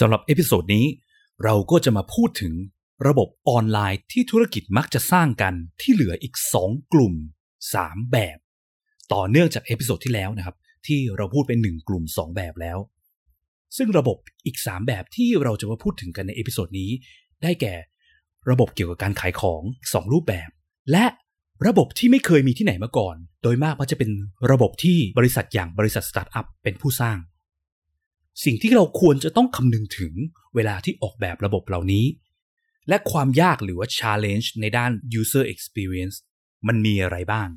สำหรับ episode นี้ เราก็จะมาพูดถึงระบบออนไลน์ที่ธุรกิจมักจะสร้างกันที่เหลืออีก 2 กลุ่ม 3 แบบ ต่อเนื่องจาก episode ที่แล้วนะครับ ที่เราพูดไป1กลุ่ม 2 แบบแล้ว ซึ่งระบบอีก 3 แบบที่เราจะมาพูดถึงกันใน episode นี้ ได้แก่ ระบบเกี่ยวกับการขายของ 2 รูปแบบ และระบบที่ไม่เคยมีที่ไหนมาก่อน โดยมากมันจะเป็นระบบที่บริษัทอย่างบริษัทสตาร์ทอัพเป็นผู้สร้าง สิ่งที่เราควรจะต้องคำนึงถึงเวลาที่ออกแบบระบบเหล่านี้ และความยากหรือว่า challenge ในด้าน user experience มันมีอะไรบ้าง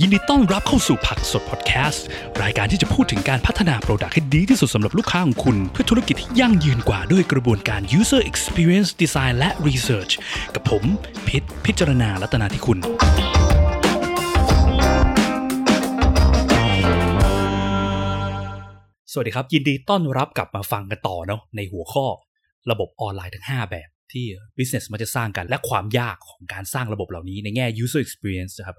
ยินดีต้อนรับเข้าสู่ผักสดพอดแคสต์ รายการที่จะพูดถึงการพัฒนาโปรดักต์ให้ดีที่สุดสำหรับลูกค้าของคุณ เพื่อธุรกิจที่ยั่งยืนกว่าด้วยกระบวนการ user experience design และ research กับผม พิษพิจารณาลัตนาที่คุณ สวัสดีครับ ยินดีต้อนรับกลับมาฟังกันต่อเนาะในหัวข้อ ระบบออนไลน์ทั้ง 5 แบบที่ business มักจะสร้างกัน และความยากของการสร้างระบบเหล่านี้ในแง่ user experience นะครับ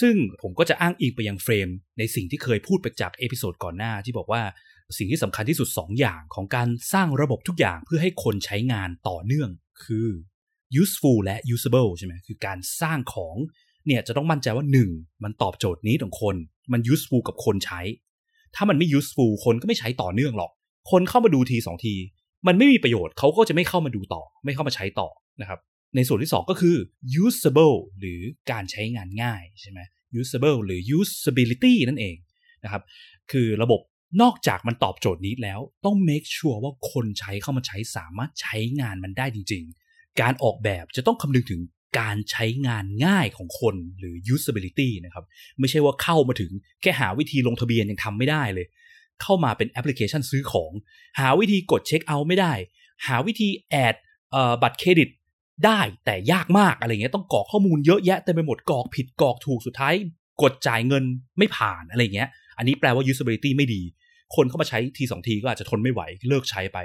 ซึ่งผมก็จะอ้างอิงไปยัง frame ในสิ่งที่เคยพูดไปจาก episode ก่อนหน้าที่บอกว่าสิ่งที่สำคัญที่สุด 2 อย่างของการสร้างระบบทุกอย่างเพื่อให้คนใช้งานต่อเนื่องคือ useful และ usable ใช่ไหมคือการสร้างของเนี่ยจะต้องมั่นใจว่า 1. มันตอบโจทย์นี้ของคน มัน useful กับคนใช้ ถ้ามันไม่ useful คนก็ไม่ใช้ต่อเนื่องหรอก คนเข้ามาดูทีสองที มันไม่มีประโยชน์เขาก็จะไม่เข้ามาดูต่อ ไม่เข้ามาใช้ต่อนะครับ ในส่วนที่ 2 ก็คือ usable หรือการใช้งานง่ายใช่ไหม usable หรือ usability นั่นเองนะครับ คือระบบนอกจากมันตอบโจทย์นี้แล้ว ต้อง make sure ว่าคนใช้เข้ามาใช้สามารถใช้งานมันได้จริง ๆ การออกแบบจะต้องคำนึงถึง การใช้งานง่ายของคนหรือ usability นะครับ ไม่ใช่ว่าเข้ามาถึงแค่หาวิธีลงทะเบียนยังทำไม่ได้เลย เข้ามาเป็นแอปพลิเคชันซื้อของ หาวิธีกดเช็คเอาท์ไม่ได้ หาวิธีแอดบัตรเครดิตได้แต่ยากมากอะไรเงี้ยต้องกรอกข้อมูลเยอะแยะเต็มไปหมดกรอกผิดกรอกถูกสุดท้าย กดจ่ายเงินไม่ผ่านอะไรเงี้ย อันนี้แปลว่า usability ไม่ดี คนเข้ามาใช้ทีสองทีก็อาจจะทนไม่ไหวเลิกใช้ไป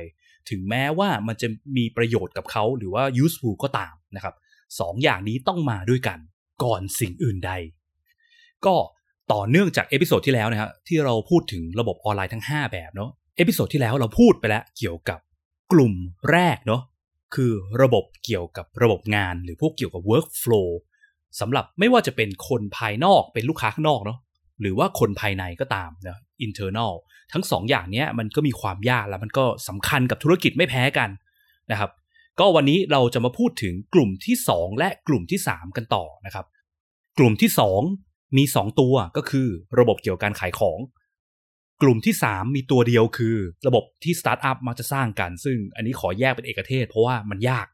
ถึงแม้ว่ามันจะมีประโยชน์กับเขาหรือว่า useful ก็ตามนะครับ สองอย่างนี้ต้องมาด้วยกัน ก่อนสิ่งอื่นใด ก็ต่อเนื่องจาก episode ที่แล้วนะครับที่เราพูดถึงระบบออนไลน์ทั้ง 5 แบบเนาะ episode ที่แล้วเราพูดไปแล้วเกี่ยวกับกลุ่มแรกเนาะคือระบบเกี่ยวกับระบบงาน หรือพวกเกี่ยวกับ workflow สำหรับไม่ว่าจะเป็นคนภายนอกเป็นลูกค้าข้างนอกเนาะหรือว่าคนภายในก็ตามนะ internal ทั้งสองอย่างนี้มันก็มีความยากแล้วมันก็สำคัญกับธุรกิจไม่แพ้กันนะครับ ก็วันนี้เราจะมาพูดถึงกลุ่มที่ 2 และกลุ่มที่ 3 กันต่อนะครับ กลุ่มที่ 2 มี 2 ตัวก็คือระบบเกี่ยวกับการขายของ กลุ่มที่ 3 มีตัวเดียวคือ ระบบที่สตาร์ทอัพมักจะสร้างกัน ซึ่งอันนี้ขอแยกเป็นเอกเทศ เพราะว่ามันยาก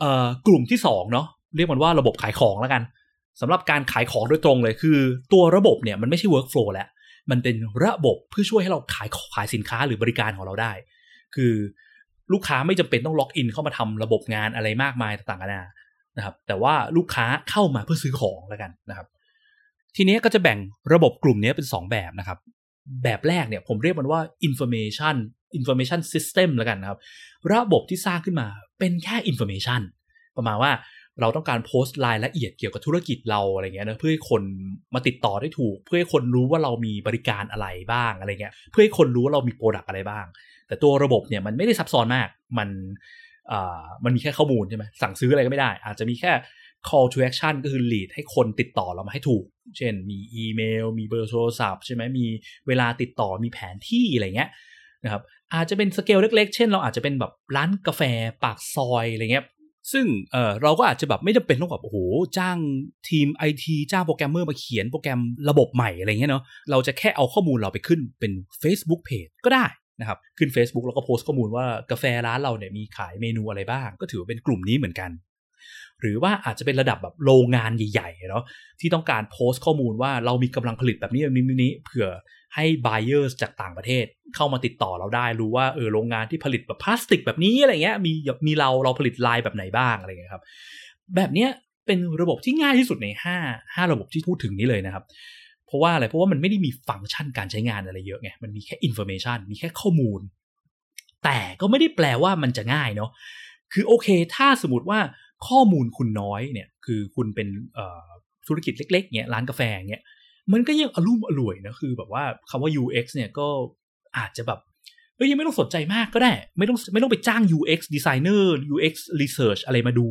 เอ่อกลุ่มที่2เนาะเรียกมันว่าระบบขายของแล้วกันสำหรับการขายของโดยตรงเลยคือ ตัวระบบเนี่ยมันไม่ใช่ workflow แล้วมันเป็นระบบเพื่อช่วยให้เราขายขายสินค้าหรือบริการของเราได้ คือ ลูกค้าไม่จำเป็นต้องล็อกอินเข้ามาทำระบบงานอะไรมากมายต่างๆกันานะครับ แต่ว่าลูกค้าเข้ามาเพื่อซื้อของแล้วกันนะครับ ทีนี้ก็จะแบ่งระบบกลุ่มนี้เป็น 2 แบบนะครับ แบบแรกเนี่ยผมเรียกมันว่า information information system แล้วกันนะครับ ระบบที่สร้างขึ้นมาเป็นแค่ information ประมาณว่าเราต้องการโพสต์รายละเอียดเกี่ยวกับธุรกิจเราอะไรเงี้ยนะเพื่อให้คนมาติดต่อได้ถูก เพื่อให้คนรู้ว่าเรามีบริการอะไรบ้างอะไรเงี้ยเพื่อให้คนรู้ว่าเรามีโปรดักอะไรบ้าง แต่ตัวระบบเนี่ยมันไม่ได้ซับซ้อนมาก มันมันมีแค่ข้อมูลใช่ไหมสั่งซื้ออะไรก็ไม่ได้ อาจจะมีแค่ call to action ก็คือ lead ให้คนติดต่อเรามาให้ถูก เช่นมีอีเมล มีเบอร์โทรศัพท์ใช่ไหมมีเวลาติดต่อมีแผนที่อะไรเงี้ยนะครับอาจจะเป็นสเกลเล็กๆ เช่น เราอาจจะเป็นแบบร้านกาแฟปากซอยอะไรเงี้ยซึ่งเออเราก็อาจจะแบบไม่จำเป็นต้องแบบโอ้โหจ้างทีมไอทีจ้างโปรแกรมเมอร์มาเขียนโปรแกรมระบบใหม่อะไรเงี้ยเนาะเราจะแค่เอาข้อมูลเราไปขึ้นเป็น Facebook Page ก็ได้ นะครับขึ้น Facebook แล้วก็โพสต์ข้อมูลว่ากาแฟร้านเราเนี่ยมีขายเมนูอะไรบ้าง ก็ถือว่าเป็นกลุ่มนี้เหมือนกัน หรือว่าอาจจะเป็นระดับแบบโรงงานใหญ่ๆเนาะที่ต้องการโพสต์ข้อมูลว่าเรามีกำลังผลิตแบบนี้แบบนี้นี้เผื่อให้ buyers จากต่างประเทศเข้ามาติดต่อเราได้รู้ว่าเออโรงงานที่ผลิตแบบพลาสติกแบบนี้อะไรเงี้ยมีมีเราเราผลิตลายแบบไหนบ้างอะไรเงี้ยครับแบบเนี้ยเป็นระบบที่ง่ายที่สุดใน5 5ระบบที่พูดถึงนี้เลยนะครับ เพราะว่าอะไรเพราะว่ามันไม่ได้มีฟังก์ชันการใช้งานอะไรเยอะไงมันมีแค่ information มีแค่ข้อมูล แต่ก็ไม่ได้แปลว่ามันจะง่ายเนาะคือโอเค ถ้าสมมติว่าข้อมูลคุณน้อยเนี่ยคือคุณเป็นธุรกิจเล็กๆเนี่ยร้านกาแฟเนี่ยมันก็ยังอารมอร่วยนะคือแบบว่าคำว่า UX เนี่ยก็อาจจะแบบเอ้ยยังไม่ต้องสนใจมากก็ได้ ไม่ต้องไม่ต้องไปจ้าง UX designer UX research อะไรมาดู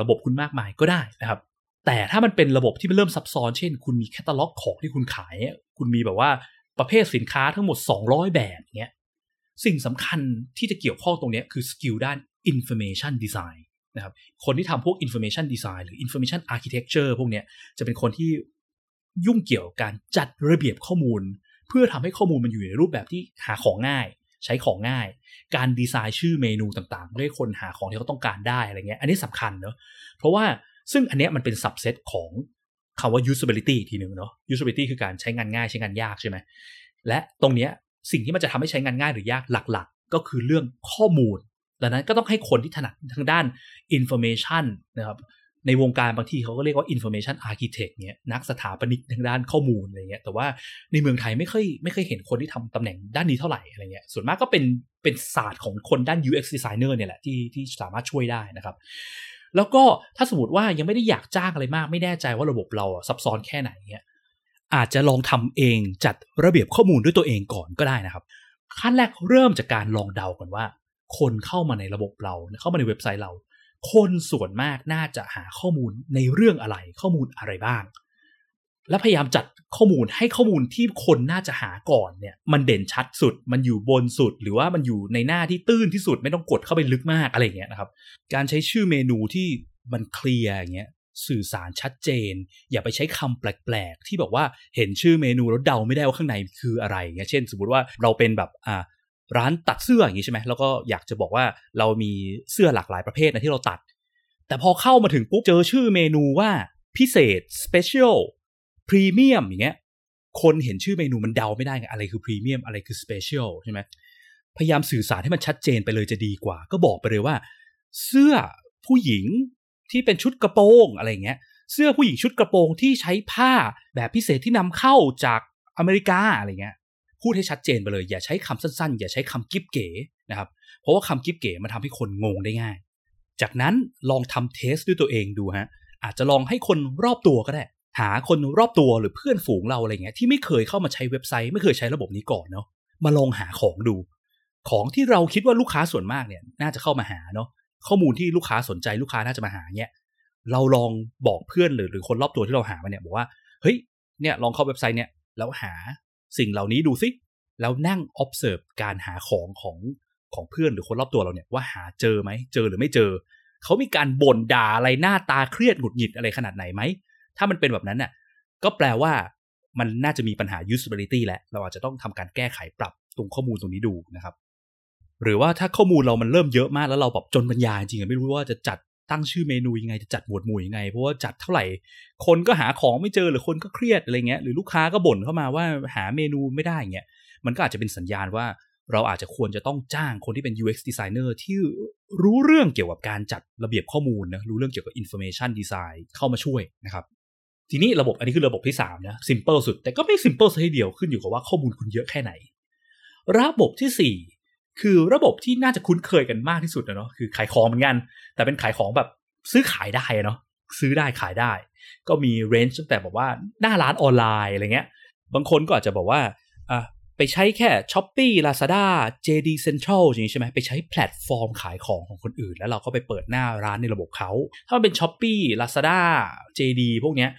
ระบบคุณมากมายก็ได้นะครับ แต่ถ้ามันเป็นระบบที่มันเริ่มซับซ้อน เช่น คุณมีแคตตาล็อกของที่คุณขาย คุณมีแบบว่าประเภทสินค้าทั้งหมด 200 แบบเนี้ย สิ่งสำคัญที่จะเกี่ยวข้องตรงนี้คือ skill ด้าน information design นะครับ คนที่ทำพวก information design หรือ information architecture พวกเนี้ยจะเป็นคนที่ยุ่งเกี่ยวกับการจัดระเบียบข้อมูล เพื่อทำให้ข้อมูลมันอยู่ในรูปแบบที่หาของง่าย ใช้ของง่าย การดีไซน์ชื่อเมนูต่างๆเพื่อให้คนหาของที่เขาต้องการได้อะไรเงี้ย อันนี้สำคัญเนอะเพราะว่า ซึ่งอันเนี้ยมันเป็น subset ของคำว่า usability ทีหนึ่งเนาะ usability คือการใช้งานง่ายใช้งานยากใช่ไหมและตรงเนี้ยสิ่งที่มันจะทำให้ใช้งานง่ายหรือยากหลักๆ ก็คือเรื่องข้อมูลดังนั้นก็ต้องให้คนที่ถนัดทางด้าน information นะครับในวงการบางทีเขาก็เรียกว่า information architect เนี่ยนักสถาปนิกทางด้านข้อมูลอะไรเงี้ยแต่ว่าในเมืองไทยไม่เคยไม่เคยเห็นคนที่ทำตำแหน่งด้านนี้เท่าไหร่อะไรเงี้ยส่วนมากก็เป็นเป็นศาสตร์ของคนด้าน UX designer เนี่ยแหละที่ที่สามารถช่วยได้นะครับ แล้วก็ถ้าสมมติว่ายังไม่ได้อยากจ้างอะไรมาก ไม่แน่ใจว่าระบบเราซับซ้อนแค่ไหนเนี่ยอาจจะลองทำเองจัดระเบียบข้อมูลด้วยตัวเองก่อนก็ได้นะครับ ขั้นแรกเริ่มจากการลองเดาก่อนว่า คนเข้ามาในระบบเราเข้ามาในเว็บไซต์เรา คนส่วนมากน่าจะหาข้อมูลในเรื่องอะไรข้อมูลอะไรบ้าง และพยายามจัดข้อมูลให้ข้อมูลที่คนน่าจะหาก่อนเนี่ย มันเด่นชัดสุด มันอยู่บนสุด หรือว่ามันอยู่ในหน้าที่ตื้นที่สุดไม่ต้องกดเข้าไปลึกมากอะไรเงี้ยนะครับ การใช้ชื่อเมนูที่มันเคลียร์อย่างเงี้ยสื่อสารชัดเจน อย่าไปใช้คำแปลกๆ ที่บอกว่าเห็นชื่อเมนูแล้วเดาไม่ได้ว่าข้างในคืออะไรเงี้ยเช่น สมมติว่าเราเป็นแบบอ่าร้านตัดเสื้ออย่างนี้ใช่ไหมแล้วก็อยากจะบอกว่าเรามีเสื้อหลากหลายประเภทนะที่เราตัด แต่พอเข้ามาถึงปุ๊บเจอชื่อเมนูว่าพิเศษ special premium อย่างเงี้ยคนเห็นชื่อเมนูมันเดาไม่ได้ไงอะไรคือ premium อะไรคือ special ใช่ไหมพยายามสื่อสารให้มันชัดเจนไปเลยจะดีกว่า ก็บอกไปเลยว่า เสื้อผู้หญิงที่เป็นชุดกระโปรงอะไรเงี้ย เสื้อผู้หญิงชุดกระโปรงที่ใช้ผ้าแบบพิเศษที่นำเข้าจากอเมริกาอะไรเงี้ยพูดให้ชัดเจนไปเลย อย่าใช้คำสั้นๆ อย่าใช้คำกิ๊บเก๋นะครับ เพราะว่าคำกิ๊บเก๋มันทาให้คนงงได้ง่าย จากนั้นลองทำเทสด้วยตัวเองดูฮะอาจจะลองให้คนรอบตัวก็ได้ หาคนรอบตัวหรือเพื่อนฝูงเราอะไรเงี้ยที่ไม่เคยเข้ามาใช้เว็บไซต์ไม่เคยใช้ระบบนี้ก่อนเนาะมาลองหาของดู ของที่เราคิดว่าลูกค้าส่วนมากเนี่ย น่าจะเข้ามาหาเนาะข้อมูลที่ลูกค้าสนใจลูกค้าน่าจะมาหาเนี่ยเราลองบอกเพื่อนหรือหรือคนรอบตัวที่เราหามาเนี่ยบอกว่าเฮ้ยเนี่ยลองเข้าเว็บไซต์เนี่ยแล้วหาสิ่งเหล่านี้ดูซิแล้วนั่ง observe การหาของของของเพื่อนหรือคนรอบตัวเราเนี่ยว่าหาเจอไหมเจอหรือไม่เจอ เขามีการบ่นด่าอะไรหน้าตาเครียดหงุดหงิดอะไรขนาดไหนไหม ถ้ามันเป็นแบบนั้นน่ะก็แปลว่ามันน่าจะมีปัญหา usability แหละเราอาจจะต้องทำการแก้ไขปรับตรงข้อมูลตรงนี้ดูนะครับ หรือว่าถ้าข้อมูลเรามันเริ่มเยอะมากแล้วเราแบบจนปัญญาจริงๆไม่รู้ว่าจะจัดตั้งชื่อเมนูยังไงจะจัดหมวดหมู่ยังไง เพราะว่าจัดเท่าไหร่ คนก็หาของไม่เจอหรือคนก็เครียดอะไรเงี้ยหรือลูกค้าก็บ่นเข้ามาว่าหาเมนูไม่ได้เงี้ยมันก็อาจจะเป็นสัญญาณว่าเราอาจจะควรจะต้องจ้างคนที่เป็น UX designer ที่รู้เรื่องเกี่ยวกับการจัดระเบียบข้อมูลนะรู้เรื่องเกี่ยวกับ information design เข้ามาช่วยนะครับ ทีนี้ระบบอันนี้คือระบบที่3นะ simple สุด แต่ก็ไม่ simple ซะทีเดียวขึ้นอยู่กับว่าข้อมูลคุณเยอะแค่ไหน ระบบที่ 4 คือระบบที่น่าจะคุ้นเคยกันมากที่สุดนะเนาะคือขายของเหมือนกัน แต่เป็นขายของแบบซื้อขายได้เนาะซื้อได้ขายได้ ก็มีเรนจ์ตั้งแต่แบบว่าหน้าร้านออนไลน์อะไรเงี้ย บางคนก็อาจจะบอกว่าอะไปใช้แค่ s h อ p e e Lazada JD Central อย่างนี้ใช่ไหมไปใช้แพลตฟอร์มขายของของคนอื่น แล้วเราก็ไปเปิดหน้าร้านในระบบเขา ถ้ามันเป็น s h อ p e e Lazada JD พวกเนี้ย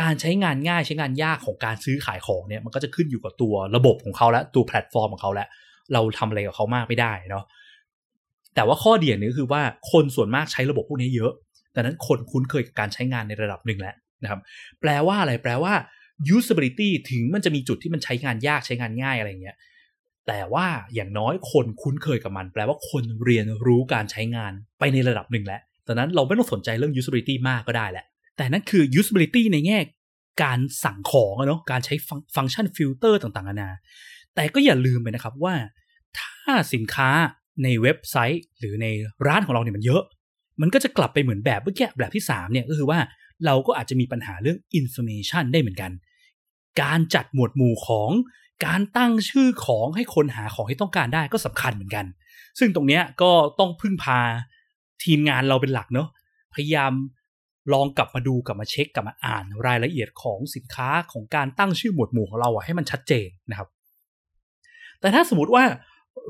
การใช้งานง่ายใช้งานยากของการซื้อขายของเนี่ยมันก็จะขึ้นอยู่กับตัวระบบของเขาและตัวแพลตฟอร์มของเขาแล้วเราทำอะไรกับเขามากไม่ได้เนาะแต่ว่าข้อเดียนี้คือว่าคนส่วนมากใช้ระบบพวกนี้เยอะดังนั้นคนคุ้นเคยกับการใช้งานในระดับหนึ่งแล้วนะครับแปลว่าอะไรแปลว่า usability ถึงมันจะมีจุดที่มันใช้งานยากใช้งานง่ายอะไรเงี้ยแต่ว่าอย่างน้อยคนคุ้นเคยกับมัน แปลว่าคนเรียนรู้การใช้งานไปในระดับหนึ่งแล้วดังนั้นเราไม่ต้องสนใจเรื่อง usability มากก็ได้แหละ แต่นั่นคือ usability ในแง่การสั่งของเนาะการใช้ฟังก์ชันฟิลเตอร์ต่างๆนานาแต่ก็อย่าลืมไปนะครับว่า ถ้าสินค้าในเว็บไซต์หรือในร้านของเราเนี่ยมันเยอะ มันก็จะกลับไปเหมือนแบบเมื่อกี้แบบที่ 3 เนี่ยก็คือว่าเราก็อาจจะมีปัญหาเรื่อง information ได้เหมือนกัน การจัดหมวดหมู่ของการตั้งชื่อของให้คนหาของที่ต้องการได้ก็สำคัญเหมือนกัน ซึ่งตรงนี้ก็ต้องพึ่งพาทีมงานเราเป็นหลักเนาะพยายาม ลองกลับมาดูกลับมาเช็คกลับมาอ่านรายละเอียดของสินค้าของการตั้งชื่อหมวดหมู่ของเราอะให้มันชัดเจนนะครับ แต่ถ้าสมมติว่า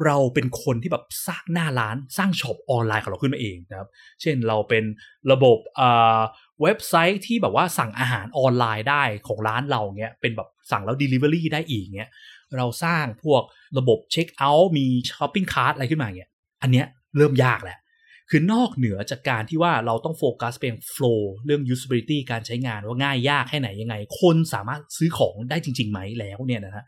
เราเป็นคนที่แบบสร้างหน้าร้านสร้างช็อปออนไลน์ของเราขึ้นมาเองนะครับ เช่นเราเป็นระบบเว็บไซต์ที่แบบว่าสั่งอาหารออนไลน์ได้ของร้านเราเงี้ยเป็นแบบสั่งแล้ว Delivery ได้อีกเงี้ยเราสร้างพวกระบบเช็คเอาท์มี shopping cart อะไรขึ้นมาเงี้ยอันเนี้ยเริ่มยากแหละ คือนอกเหนือจากการที่ว่าเราต้องโฟกัสเป็น flow เรื่อง usability การใช้งานว่าง่ายยากแค่ไหนยังไง คนสามารถซื้อของได้จริง ๆ ไหมแล้วเนี่ยนะฮะ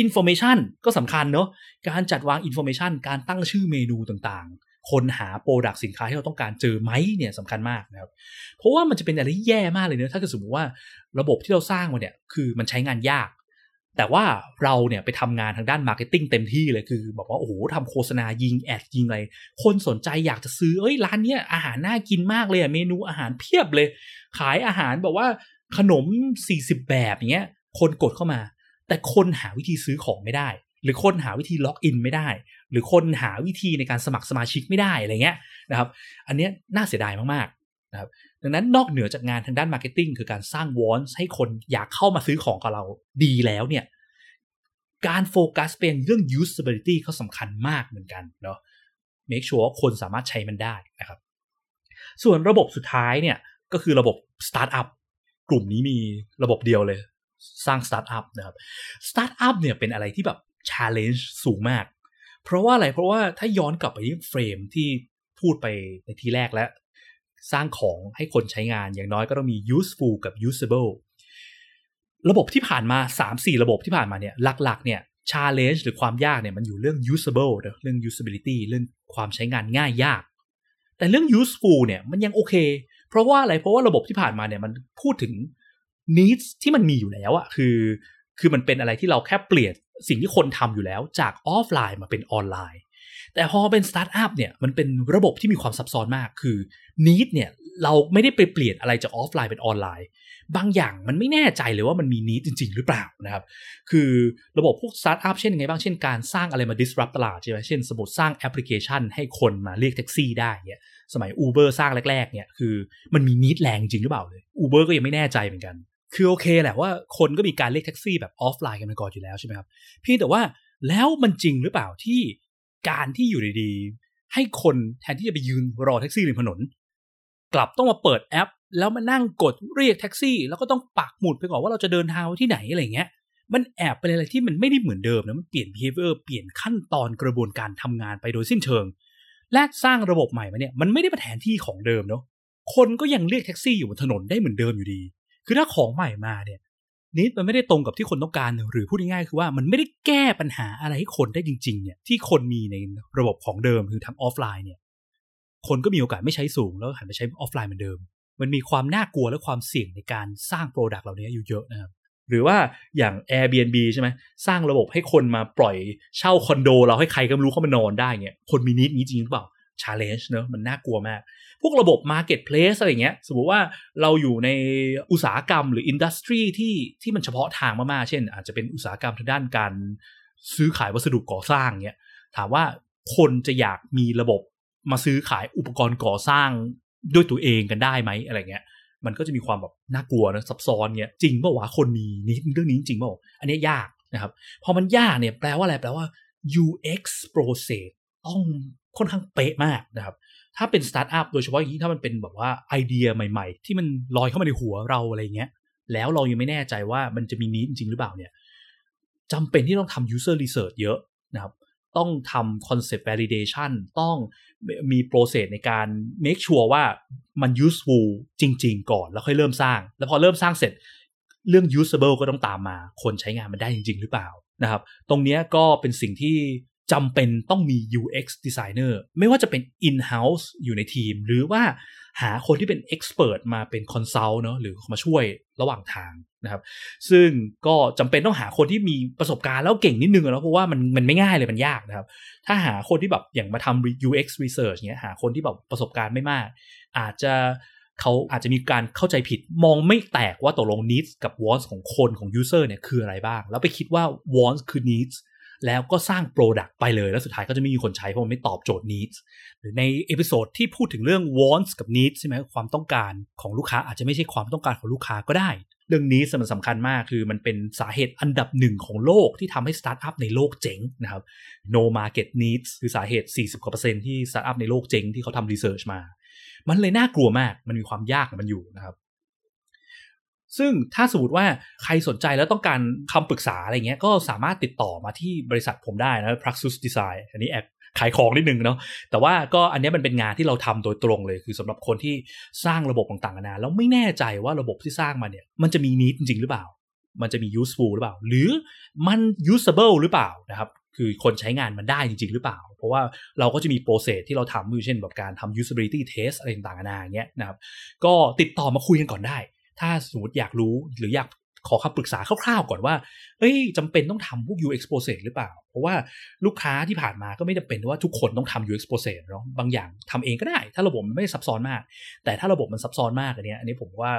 information ก็สำคัญเนาะการจัดวาง information การตั้งชื่อเมนูต่างๆ คนหา product สินค้าที่เราต้องการเจอไหมเนี่ยสำคัญมากนะครับ เพราะว่ามันจะเป็นอะไรที่แย่มากเลยเนะถ้าเกิดสมมติว่าระบบที่เราสร้างมาเนี่ยคือมันใช้งานยาก แต่ว่าเราเนี่ยไปทำงานทางด้าน marketing เต็มที่เลยคือ บอกว่าโอ้โหทำโฆษณายิง ad ยิงอะไร คนสนใจอยากจะซื้อเอ้ยร้านเนี้ยอาหารน่ากินมากเลยอะเมนูอาหารเพียบเลย ขายอาหารบอกว่าขนม 40 แบบอย่างเงี้ย คนกดเข้ามา แต่คนหาวิธีซื้อของไม่ได้ หรือคนหาวิธี login ไม่ได้ หรือคนหาวิธีในการสมัครสมาชิกไม่ได้อะไรเงี้ยนะครับ อันเนี้ยน่าเสียดายมากๆ นะครับดังนั้นนอกเหนือจากงานทางด้าน marketing คือการสร้าง want ให้คนอยากเข้ามาซื้อของกับเราดีแล้วเนี่ยการโฟกัสเป็นเรื่อง usability ก็สำคัญมากเหมือนกันเนาะ make sure ว่าคนสามารถใช้มันได้นะครับ ส่วนระบบสุดท้ายเนี่ยก็คือระบบ startup กลุ่มนี้มีระบบเดียวเลย สร้างสตาร์ทอัพนะครับสตาร์ทอัพเนี่ยเป็นอะไรที่แบบ challenge สูงมาก เพราะว่าอะไรเพราะว่าถ้าย้อนกลับไปที่เฟรมที่พูดไปในทีแรกแล้ว สร้างของให้คนใช้งานอย่างน้อยก็ต้องมี useful กับ usable ระบบที่ผ่านมา 3-4 ระบบที่ผ่านมาเนี่ยหลักๆเนี่ย challenge หรือความยากเนี่ยมันอยู่เรื่อง usable เรื่อง usability เรื่องความใช้งานง่ายยาก แต่เรื่อง useful เนี่ยมันยังโอเค เพราะว่าอะไรเพราะว่าระบบที่ผ่านมาเนี่ยมันพูดถึง needs ที่มันมีอยู่แล้วอะคือ คือมันเป็นอะไรที่เราแค่เปลี่ยนสิ่งที่คนทำอยู่แล้วจากออฟไลน์มาเป็นออนไลน์ แต่พอเป็นสตาร์ทอัพเนี่ยมันเป็นระบบที่มีความซับซ้อนมากคือ need เนี่ยเราไม่ได้ไปเปลี่ยนอะไรจากออฟไลน์เป็นออนไลน์ บางอย่างมันไม่แน่ใจเลยว่ามันมี need จริง ๆ หรือเปล่านะครับคือระบบพวกสตาร์ทอัพเช่นยังไงบ้างเช่นการสร้างอะไรมา disrupt ตลาดใช่ไหมเช่นสมมติสร้างแอปพลิเคชันให้คนมาเรียกแท็กซี่ได้เนี่ยสมัย Uber สร้างแรกๆเนี่ยคือมันมี need แรงจริงหรือเปล่าเลย Uber ก็ยังไม่แน่ใจเหมือนกัน คือโอเคแหละว่าคนก็มีการเรียกแท็กซี่แบบออฟไลน์กันมาก่อนอยู่แล้วใช่ไหมครับเพียงแต่ว่าแล้วมันจริงหรือเปล่าที่ การที่อยู่ดีๆ ให้คนแทนที่จะไปยืนรอแท็กซี่ริมถนน กลับต้องมาเปิดแอป แล้วมานั่งกดเรียกแท็กซี่ แล้วก็ต้องปักหมุดไปก่อนว่าเราจะเดินทางไปที่ไหนอะไรเงี้ย มันแอบเป็นอะไรที่มันไม่ได้เหมือนเดิมนะมันเปลี่ยน behavior เปลี่ยนขั้นตอนกระบวนการทำงานไปโดยสิ้นเชิง และสร้างระบบใหม่มาเนี่ยมันไม่ได้มาแทนที่ของเดิมเนาะคนก็ยังเรียกแท็กซี่อยู่บนถนนได้เหมือนเดิมอยู่ดี คือถ้าของใหม่มาเนี่ย need มันไม่ได้ตรงกับที่คนต้องการ หรือพูดง่ายๆคือว่ามันไม่ได้แก้ปัญหาอะไรให้คนได้จริงๆเนี่ยที่คนมีในระบบของเดิมคือทำออฟไลน์เนี่ยคนก็มีโอกาสไม่ใช้สูงแล้วหันไปใช้ออฟไลน์เหมือนเดิม มันมีความน่ากลัวและความเสี่ยงในการสร้าง product เหล่านี้อยู่เยอะนะครับหรือว่าอย่าง Airbnb ใช่ไหมสร้างระบบให้คนมาปล่อยเช่าคอนโด เราให้ใครก็ไม่รู้เข้ามานอนได้เนี่ยคนมี need นี้จริงหรือเปล่า challenge เนอะมันน่ากลัวมาก พวกระบบ marketplace อะไรเงี้ย สมมติว่าเราอยู่ในอุตสาหกรรมหรืออินดัสทรีที่ที่มันเฉพาะทางมากๆ เช่น อาจจะเป็นอุตสาหกรรมทางด้านการซื้อขายวัสดุก่อสร้างเงี้ย ถามว่าคนจะอยากมีระบบมาซื้อขายอุปกรณ์ก่อสร้างด้วยตัวเองกันได้ไหมอะไรเงี้ย มันก็จะมีความแบบน่ากลัวนะซับซ้อนเงี้ย จริงเปล่าวะคนมีนี่เรื่องนี้จริงเปล่าอันนี้ยากนะครับ พอมันยากเนี่ยแปลว่าอะไรแปลว่า UX process ต้องค่อนข้างเป๊ะมากนะครับ ถ้าเป็นสตาร์ทอัพโดยเฉพาะอย่างยิ่งถ้ามันเป็นแบบว่าไอเดียใหม่ๆ ที่มันลอยเข้ามาในหัวเราอะไรเงี้ย แล้วเรายังไม่แน่ใจว่ามันจะมี need จริงหรือเปล่าเนี่ยจำเป็นที่ต้องทำ user research เยอะนะครับ ต้องทำ concept validation ต้องมี process ในการ make sure ว่ามัน useful จริง ๆ ก่อน แล้วค่อยเริ่มสร้าง แล้วพอเริ่มสร้างเสร็จเรื่อง usable ก็ต้องตามมา คนใช้งานมันได้จริง ๆ หรือเปล่านะครับ ตรงนี้ก็เป็นสิ่งที่ จำเป็นต้องมี UX designer ไม่ว่าจะเป็น in-house อยู่ในทีม หรือว่าหาคนที่เป็น expert มาเป็น consult เนาะหรือมาช่วยระหว่างทางนะครับ ซึ่งก็จำเป็นต้องหาคนที่มีประสบการณ์แล้วเก่งนิดนึงนะเพราะว่ามันมันไม่ง่ายเลยมันยากนะครับ ถ้าหาคนที่แบบอย่างมาทำ UX research เนี้ยหาคนที่แบบประสบการณ์ไม่มาก อาจจะเขาอาจจะมีการเข้าใจผิดมองไม่แตกว่าตกลง needs กับ wants ของคนของ user เนี่ยคืออะไรบ้าง แล้วไปคิดว่า wants คือ needs แล้วก็สร้าง Product ไปเลย แล้วสุดท้ายก็จะไม่มีคนใช้เพราะมันไม่ตอบโจทย์ needs หรือใน episode ที่พูดถึงเรื่อง wants กับ needs ใช่ไหมความต้องการของลูกค้าอาจจะไม่ใช่ความต้องการของลูกค้าก็ได้ เรื่องนี้สำคัญมากคือมันเป็นสาเหตุอันดับหนึ่งของโลกที่ทำให้สตาร์ทอัพในโลกเจ๊งนะครับ no market needs คือสาเหตุ 40กว่าเปอร์เซ็นต์ที่สตาร์ทอัพในโลกเจ๊งที่เขาทำ research มา มันเลยน่ากลัวมากมันมีความยากมันอยู่นะครับ ซึ่งถ้าสมมติว่าใครสนใจแล้วต้องการคำปรึกษาอะไรเงี้ยก็สามารถติดต่อมาที่บริษัทผมได้นะ Praxis Design อันนี้แอบขายของนิดนึงเนาะแต่ว่าก็อันนี้มันเป็นงานที่เราทำโดยตรงเลย คือสำหรับคนที่สร้างระบบต่างๆนานาแล้วไม่แน่ใจว่าระบบที่สร้างมาเนี่ยมันจะมีนิดจริงหรือเปล่า มันจะมี useful หรือเปล่า หรือมัน usable หรือเปล่านะครับคือคนใช้งานมันได้จริง ๆ หรือเปล่า เพราะว่าเราก็จะมีโปรเซสที่เราทำอยู่เช่นแบบการทำ usability test อะไรต่างๆนานาอย่างเงี้ยนะครับก็ติดต่อมาคุยกันก่อนได้ ถ้าสมมติอยากรู้หรืออยากขอคำปรึกษาคร่าวๆก่อนว่า เอ้ยจำเป็นต้องทำพวก UX process หรือเปล่า เพราะว่าลูกค้าที่ผ่านมาก็ไม่จำเป็นว่าทุกคนต้องทำ UX process เนาะ บางอย่างทำเองก็ได้ ถ้าระบบมันไม่ซับซ้อนมาก แต่ถ้าระบบมันซับซ้อนมากอันนี้อันนี้ผมว่า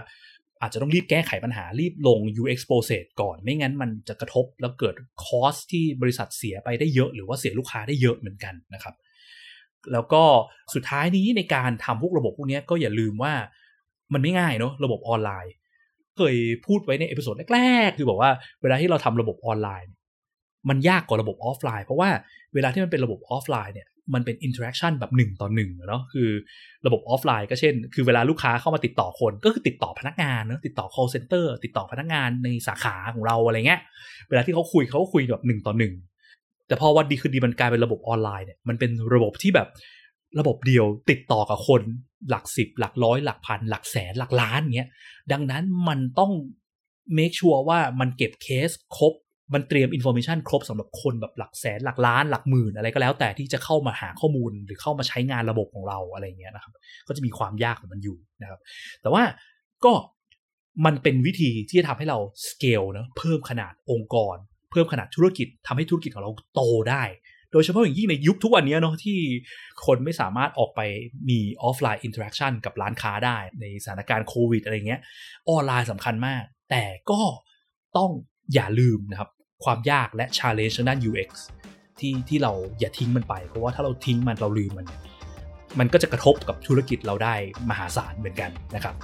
อาจจะต้องรีบแก้ไขปัญหารีบลง UX process ก่อน ไม่งั้นมันจะกระทบแล้วเกิดคอสที่บริษัทเสียไปได้เยอะ หรือว่าเสียลูกค้าได้เยอะเหมือนกันนะครับ แล้วก็สุดท้ายนี้ในการทำพวกระบบพวกนี้ก็อย่าลืมว่า มันไม่ง่ายเนาะระบบออนไลน์ เคยพูดไว้ใน episode แรกๆ คือบอกว่าเวลาที่เราทำระบบออนไลน์ มันยากกว่าระบบออฟไลน์เพราะว่าเวลาที่มันเป็นระบบออฟไลน์เนี่ยมันเป็น interaction แบบหนึ่งต่อหนึ่งเนาะคือระบบออฟไลน์ก็เช่น คือเวลาลูกค้าเข้ามาติดต่อคนก็คือติดต่อพนักงานเนาะติดต่อ call center ติดต่อพนักงานในสาขาของเราอะไรเงี้ย เวลาที่เขาคุยเขาก็คุยแบบหนึ่งต่อหนึ่งแต่พอวันดีคืนดีมันกลายเป็นระบบออนไลน์เนี่ยมันเป็นระบบที่แบบ ระบบเดียวติดต่อกับคนหลักสิบหลักร้อยหลักพัน หลักแสนหลักล้านเงี้ยดังนั้นมันต้อง make sure ว่ามันเก็บเคสครบ มันเตรียมอินโฟ a t ชันครบสำหรับคนแบบหลักแสนหลักล้านหลักหมื่นอะไรก็แล้วแต่ที่จะเข้ามาหาข้อมูลหรือเข้ามาใช้งานระบบของเราอะไรเงี้ยนะครับก็จะมีความยากของมันอยู่นะครับ แต่ว่าก็มันเป็นวิธีที่จะทำให้เราสเกลนะเพิ่มขนาดองค์กร เพิ่มขนาดธุรกิจทำให้ธุรกิจของเราโตได้ โดยเฉพาะอย่างยิ่งในยุคทุกวันนี้เนาะที่คนไม่สามารถออกไปมีออฟไลน์ interaction กับร้านค้าได้ในสถานการณ์โควิดอะไรเงี้ยออนไลน์สำคัญมาก แต่ก็ต้องอย่าลืมนะครับ ความยากและ challenge ทางด้าน UX ที่ที่เราอย่าทิ้งมันไป เพราะว่าถ้าเราทิ้งมันเราลืมมัน มันก็จะกระทบกับธุรกิจเราได้มหาศาลเหมือนกันนะครับ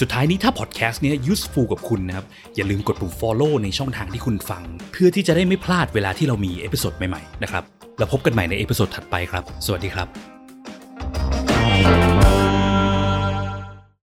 สุดท้ายนี้ถ้าพอดแคสต์นี้ useful กับคุณนะครับ อย่าลืมกดปุ่ม follow ในช่องทางที่คุณฟัง เพื่อที่จะได้ไม่พลาดเวลาที่เรามี episode ใหม่ๆนะครับ แล้วพบกันใหม่ใน episode ถัดไปครับ สวัสดีครับ